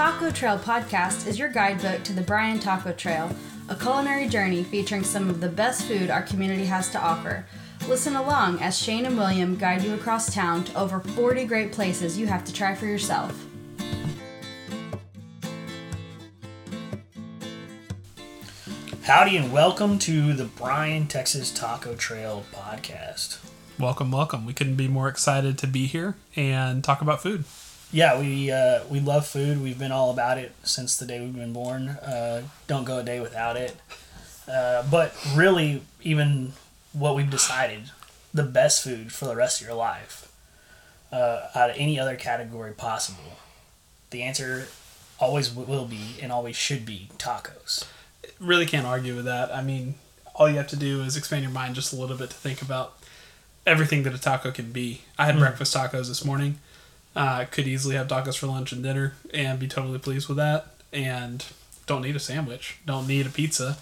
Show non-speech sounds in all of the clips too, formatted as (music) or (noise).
Taco Trail podcast is your guidebook to the Bryan Taco Trail, a culinary journey featuring some of the best food our community has to offer. Listen along as Shane and William guide you across town to over 40 great places you have to try for yourself. Howdy and welcome to the Bryan, Texas Taco Trail podcast. Welcome, welcome. We couldn't be more excited to be here and talk about food. Yeah, we uh, we love food. We've been all about it since the day we've been born. Uh, don't go a day without it. Uh, but really, even what we've decided, the best food for the rest of your life, uh, out of any other category possible, the answer always will be and always should be tacos. Really can't argue with that. I mean, all you have to do is expand your mind just a little bit to think about everything that a taco can be. I had Mm. breakfast tacos this morning. Uh, could easily have tacos for lunch and dinner and be totally pleased with that. And don't need a sandwich. Don't need a pizza.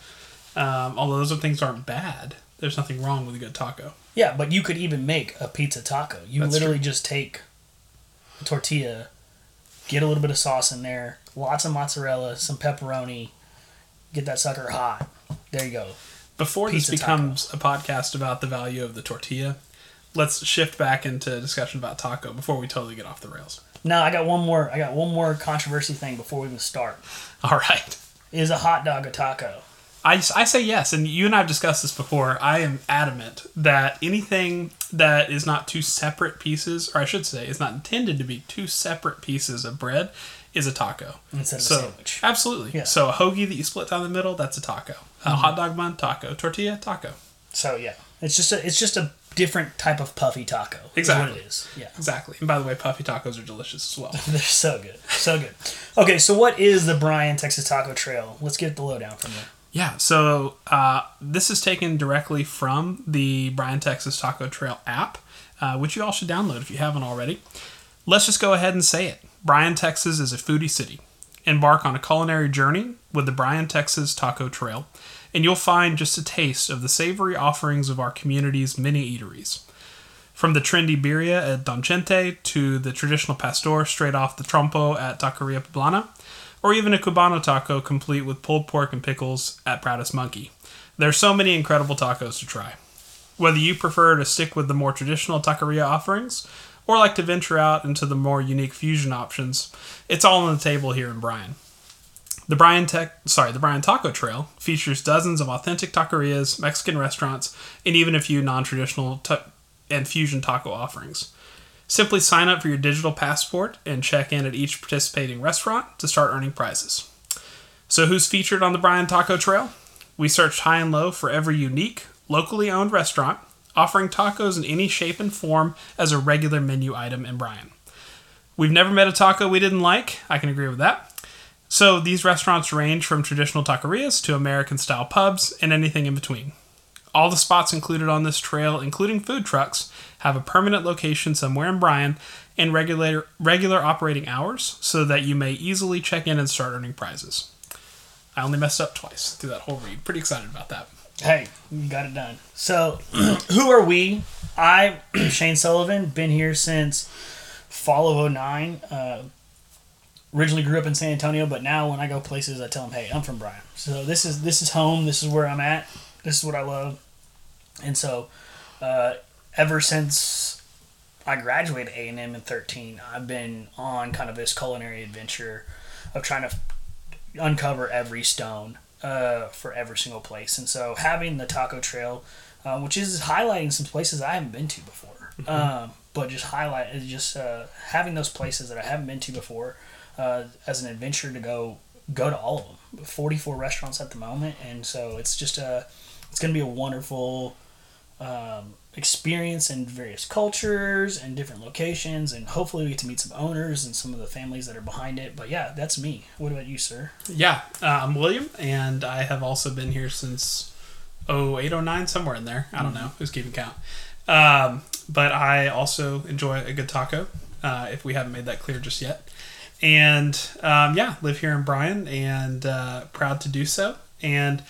Um, although those are things aren't bad. There's nothing wrong with a good taco. Yeah, but you could even make a pizza taco. You That's literally true. just take a tortilla, get a little bit of sauce in there, lots of mozzarella, some pepperoni, get that sucker hot. There you go. Before Pizza this becomes a podcast about the value of the tortilla, let's shift back into discussion about taco before we totally get off the rails. Now I got one more. I got one more controversy thing before we even start. (laughs) All right. Is a hot dog a taco? I, I say yes, and you and I have discussed this before. I am adamant that anything that is not two separate pieces, or I should say, is not intended to be two separate pieces of bread, is a taco. Instead of a sandwich. Absolutely. Yeah. Mm-hmm. So a hoagie that you split down the middle, that's a taco. A hot dog bun, taco. Tortilla, taco. So yeah, it's just a it's just a different type of puffy taco. Exactly. what it is. Yeah. Exactly. And by the way, puffy tacos are delicious as well. (laughs) They're so good. So good. Okay, so what is the Bryan Texas Taco Trail? Let's get the lowdown from you. Yeah, so uh, this is taken directly from the Bryan Texas Taco Trail app, uh, which you all should download if you haven't already. Let's just go ahead and say it. Bryan, Texas is a foodie city. Embark on a culinary journey with the Bryan, Texas Taco Trail, and you'll find just a taste of the savory offerings of our community's many eateries. From the trendy birria at Don Chente to the traditional pastor straight off the trompo at Taqueria Poblana, or even a Cubano taco complete with pulled pork and pickles at Proudest Monkey. There are so many incredible tacos to try. Whether you prefer to stick with the more traditional taqueria offerings or like to venture out into the more unique fusion options, it's all on the table here in Bryan. The Bryan Tech, sorry, the Bryan Taco Trail features dozens of authentic taquerias, Mexican restaurants, and even a few non-traditional ta- and fusion taco offerings. Simply sign up for your digital passport and check in at each participating restaurant to start earning prizes. So, who's featured on the Bryan Taco Trail? We searched high and low for every unique, locally owned restaurant offering tacos in any shape and form as a regular menu item in Bryan. We've never met a taco we didn't like. I can agree with that. So, these restaurants range from traditional taquerias to American style pubs and anything in between. All the spots included on this trail, including food trucks, have a permanent location somewhere in Bryan and regular regular operating hours so that you may easily check in and start earning prizes. I only messed up twice through that whole read. Pretty excited about that. Hey, got it done. So, (clears throat) who are we? I, (clears throat) Shane Sullivan, been here since fall of 09. Uh, originally grew up in San Antonio, but now when I go places, I tell them, "Hey, I'm from Bryan." So this is this is home. This is where I'm at. This is what I love. And so, uh, ever since I graduated A and M in 13, I've been on kind of this culinary adventure of trying to uncover every stone uh, for every single place. And so having the taco trail, uh, which is highlighting some places I haven't been to before, um, but just highlight is just uh, having those places that I haven't been to before uh, as an adventure to go go to all of them. Forty four restaurants at the moment, and so it's just a it's going to be a wonderful. Um, experience in various cultures and different locations and hopefully we get to meet some owners and some of the families that are behind it but yeah that's me what about you sir Yeah, uh, I'm William, and I have also been here since 0809, somewhere in there. I don't know who's keeping count. Um, but I also enjoy a good taco, uh, if we haven't made that clear just yet. And um, yeah, live here in Bryan, and uh, proud to do so. And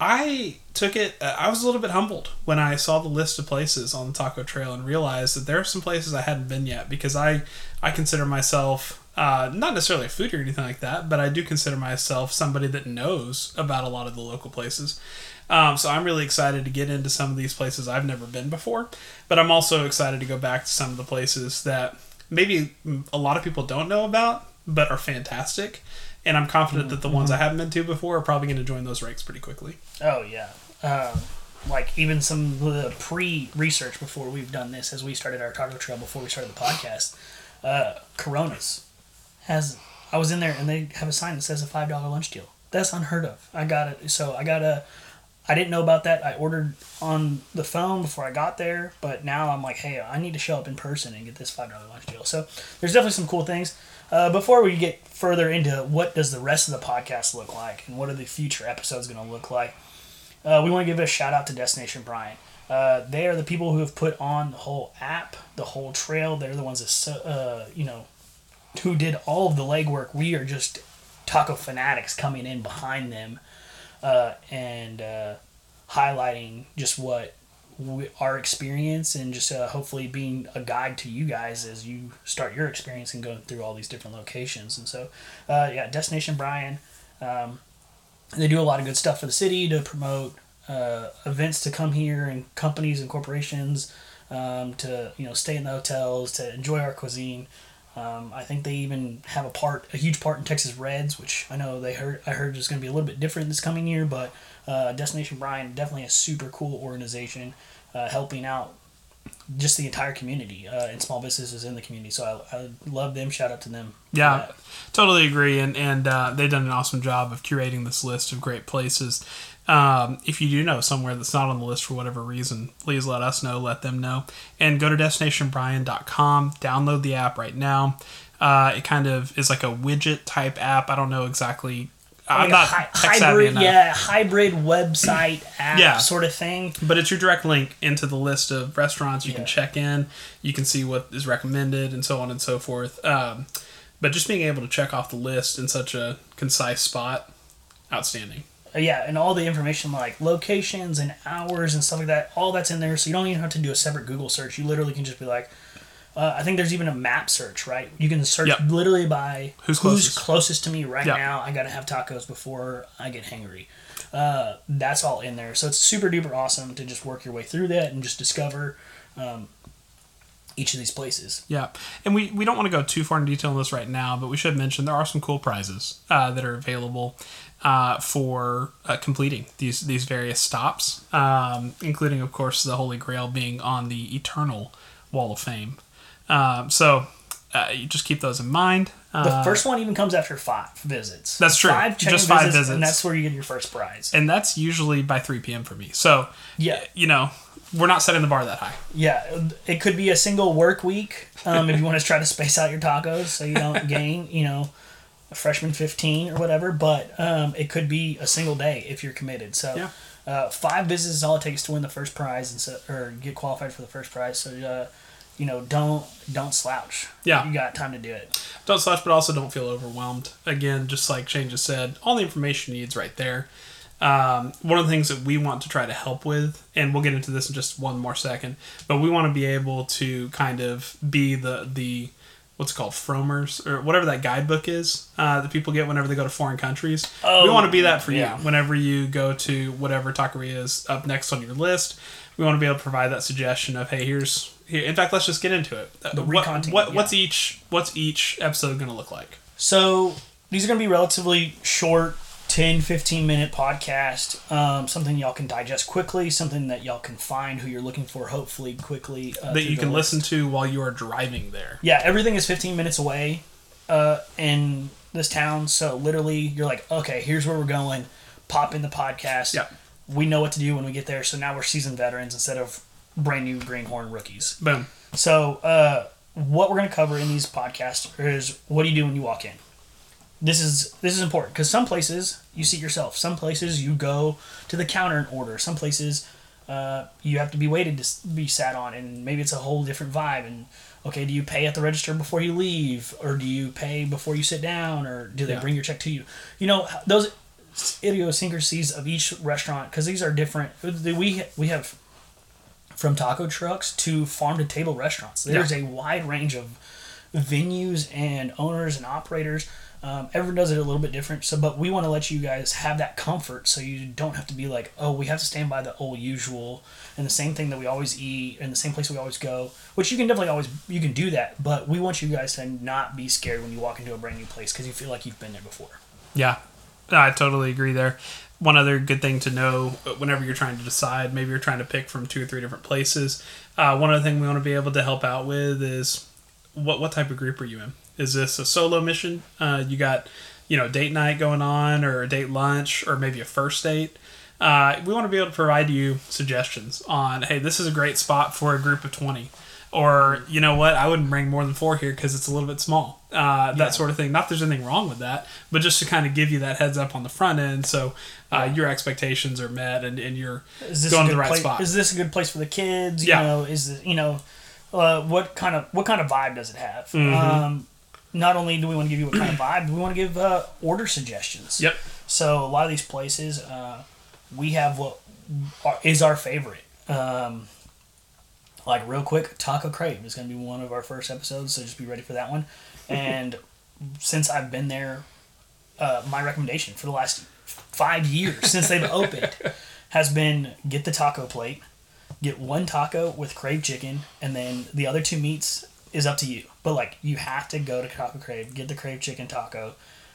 I took it. Uh, I was a little bit humbled when I saw the list of places on the Taco Trail and realized that there are some places I hadn't been yet because I I consider myself Uh, not necessarily a foodie or anything like that, but I do consider myself somebody that knows about a lot of the local places. Um, so I'm really excited to get into some of these places I've never been before, but I'm also excited to go back to some of the places that maybe a lot of people don't know about, but are fantastic. And I'm confident that the ones I haven't been to before are probably going to join those ranks pretty quickly. Oh yeah. Um, like even some of the pre-research before we've done this, as we started our taco trail before we started the podcast. Uh, Coronas has. I was in there and they have a sign that says a five dollar lunch deal. That's unheard of. I got it. So I got a. I didn't know about that. I ordered on the phone before I got there, but now I'm like, hey, I need to show up in person and get this five dollar lunch deal. So there's definitely some cool things. Uh, before we get further into what does the rest of the podcast look like and what are the future episodes going to look like, uh, we want to give a shout out to Destination Bryan. Uh, they are the people who have put on the whole app, the whole trail. They're the ones that, uh, you know, who did all of the legwork. We are just taco fanatics coming in behind them uh, and uh, highlighting just what we, our experience and just uh, hopefully being a guide to you guys as you start your experience and going through all these different locations. And so, uh, yeah, Destination Bryan. Um, they do a lot of good stuff for the city to promote uh, events to come here and companies and corporations um, to you know stay in the hotels to enjoy our cuisine. Um, I think they even have a part, a huge part in Texas Reds, which I know they heard. I heard is going to be a little bit different this coming year, but uh, Destination Bryan definitely a super cool organization, uh, helping out just the entire community uh, and small businesses in the community. So I, I love them. Shout out to them. Yeah, totally agree, and and uh, they've done an awesome job of curating this list of great places. Um, if you do know somewhere that's not on the list for whatever reason, please let us know. Let them know, and go to destinationbryan.com. Download the app right now. Uh, it kind of is like a widget type app. I don't know exactly. I'm Like not savvy hybrid, enough. yeah, hybrid website (clears throat) app Yeah. sort of thing. But it's your direct link into the list of restaurants you Yeah. can check in. You can see what is recommended and so on and so forth. Um, but just being able to check off the list in such a concise spot, outstanding. Uh, yeah, and all the information like locations and hours and stuff like that, all that's in there. So you don't even have to do a separate Google search. You literally can just be like, uh, I think there's even a map search, right? You can search Yep. literally by Who's who's closest. closest to me right Yep. now. I gotta have tacos before I get hangry. Uh, that's all in there. So it's super duper awesome to just work your way through that and just discover um, each of these places. Yeah, and we, we don't want to go too far in detail on this right now, but we should mention there are some cool prizes uh, that are available uh, for uh, completing these these various stops, um, including of course the Holy Grail being on the Eternal Wall of Fame. Um, so uh, you just keep those in mind. The Uh, first one even comes after five visits. That's true. Five Just five and visits. that's where you get your first prize. and that's usually by 3 p.m. for me. So Yeah, you know we're not setting the bar that high. Yeah, it could be a single work week um, if you want to try to space out your tacos so you don't (laughs) gain, you know, a freshman 15 or whatever. But um, it could be a single day if you're committed. So Yeah. uh, five visits is all it takes to win the first prize and so, or get qualified for the first prize. So uh, you know, don't don't slouch. Yeah. you got time to do it. don't slouch, but also don't feel overwhelmed. Again, just like Shane just said, all the information you need is right there. Um, one of the things that we want to try to help with, and we'll get into this in just one more second, but we want to be able to kind of be the the what's it called Frommer's or whatever that guidebook is uh, that people get whenever they go to foreign countries. we Oh, want to be that for yeah. you whenever you go to whatever taqueria is up next on your list. We want to be able to provide that suggestion of hey, here's here. In fact, let's just get into it. The what, recontent, what yeah. what's each what's each episode going to look like? So these are going to be relatively short 10 15 minute podcast um, something y'all can digest quickly something that y'all can find who you're looking for hopefully quickly uh, that you can list. listen to while you are driving there. yeah everything is 15 minutes away uh, in this town so literally you're like okay here's where we're going pop in the podcast Yeah. we know what to do when we get there so now we're seasoned veterans instead of brand new greenhorn rookies Boom. so, uh, what we're going to cover in these podcasts is what do you do when you walk in. This is this is important because some places you seat yourself. Some places you go to the counter and order. Some places uh, you have to be waited to be sat on, and maybe it's a whole different vibe. And okay, do you pay at the register before you leave, or do you pay before you sit down, or do they Yeah. bring your check to you? You know those idiosyncrasies of each restaurant because these are different. We we have from taco trucks to farm to table restaurants. There's a wide range of venues and owners and operators. Um, everyone does it a little bit different. So, but we want to let you guys have that comfort, so you don't have to be like, oh, we have to stand by the old usual and the same thing that we always eat and the same place we always go. Which you can definitely always you can do that, but we want you guys to not be scared when you walk into a brand new place because you feel like you've been there before. Yeah, I totally agree there. One other good thing to know uh, whenever you're trying to decide, maybe you're trying to pick from two or three different places. Uh, one other thing we want to be able to help out with is what what type of group are you in? Is this a solo mission? Uh, you got you know date night going on, or a date lunch, or maybe a first date. Uh, we want to be able to provide you suggestions on hey, this is a great spot for a group of twenty or you know what i wouldn't bring more than four here because it's a little bit small uh, that Yeah. sort of thing not there's anything wrong with that but just to kind of give you that heads up on the front end so uh, your expectations are met and, and you're is this going to the right place, spot Is this a good place for the kids? You Yeah. know, is this, you know, uh, what kind of what kind of vibe does it have? Mm-hmm. Um, not only do we want to give you what kind of vibe, we want to give uh, order suggestions. yep So a lot of these places, uh, we have what are, is our favorite. Um, like real quick, Taco Crave is going to be one of our first episodes, so just be ready for that one. (laughs) And since I've been there, uh, my recommendation for the last five years since they've opened (laughs) has been get the taco plate, get one taco with crave chicken, and then the other two meats is up to you. But like you have to go to Taco Crave, get the crave chicken taco,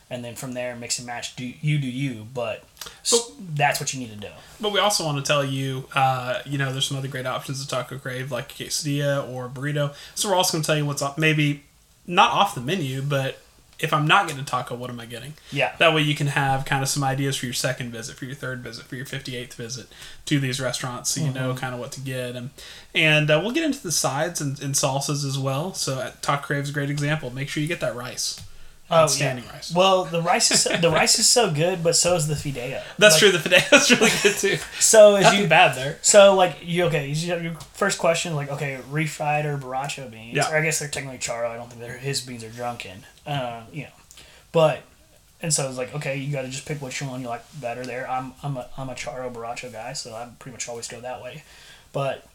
and then from there mix and match. Do you do you? But s- that's what you need to do. But we also want to tell you, uh, you know, there's some other great options at Taco Crave, like quesadilla or burrito. So we're also going to tell you what's up, maybe not off the menu, but if I'm not getting a taco, what am I getting? Yeah. That way you can have kind of some ideas for your second visit, for your third visit, for your 58th visit to these restaurants so you Mm-hmm. know kind of what to get. And and uh, we'll get into the sides and, and salsas as well. So at Taco Crave's a great example. Make sure you get that rice. Oh, Outstanding yeah. rice. Well, the rice is the rice is so good, but so is the fideo. That's Like, true. The fideo is really good too. So is Nothing you bad there. So like you okay? You have your first question like okay, refried or borracho beans? Yeah. Or I guess they're technically charro. I don't think they're his beans are drunken. Um, you know, but and so it's like okay, you got to just pick which one you like better. There, I'm I'm a I'm a charro borracho guy, so I pretty much always go that way. But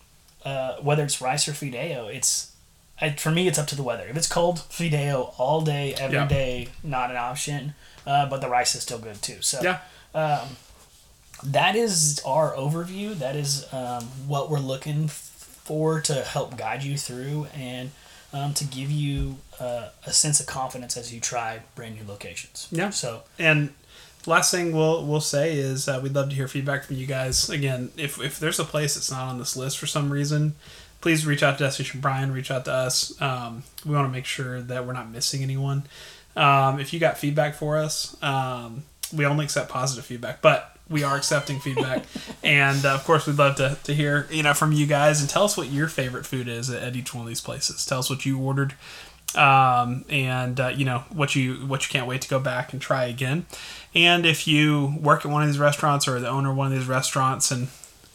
uh, whether it's rice or fideo, it's I, for me it's up to the weather. If it's cold, fideo all day, every day, Yeah. not an option. Uh, but the rice is still good too. So Yeah. um, that is our overview. That is um, what we're looking for to help guide you through and um, to give you uh, a sense of confidence as you try brand new locations. Yeah. So And last thing we'll we'll say is uh, we'd love to hear feedback from you guys. Again, if if there's a place that's not on this list for some reason, please reach out to Destination Bryan. Reach out to us. Um, we want to make sure that we're not missing anyone. Um, if you got feedback for us, um, we only accept positive feedback, but we are accepting feedback, (laughs) and uh, of course, we'd love to, to hear you know from you guys and tell us what your favorite food is at, at each one of these places. Tell us what you ordered um, and uh, you know what you what you can't wait to go back and try again. And if you work at one of these restaurants or the owner of one of these restaurants and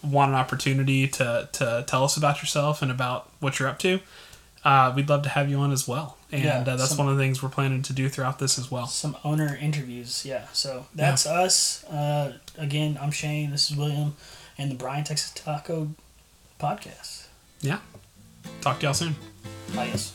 want an opportunity to to tell us about yourself and about what you're up to, uh, we'd love to have you on as well. And Yeah, uh, that's some- one of the things we're planning to do throughout this as well. some owner interviews. Yeah. So that's us. Uh, again, I'm Shane. This is William, and the Bryan Texas Taco podcast. Yeah. Talk to y'all soon. Adios.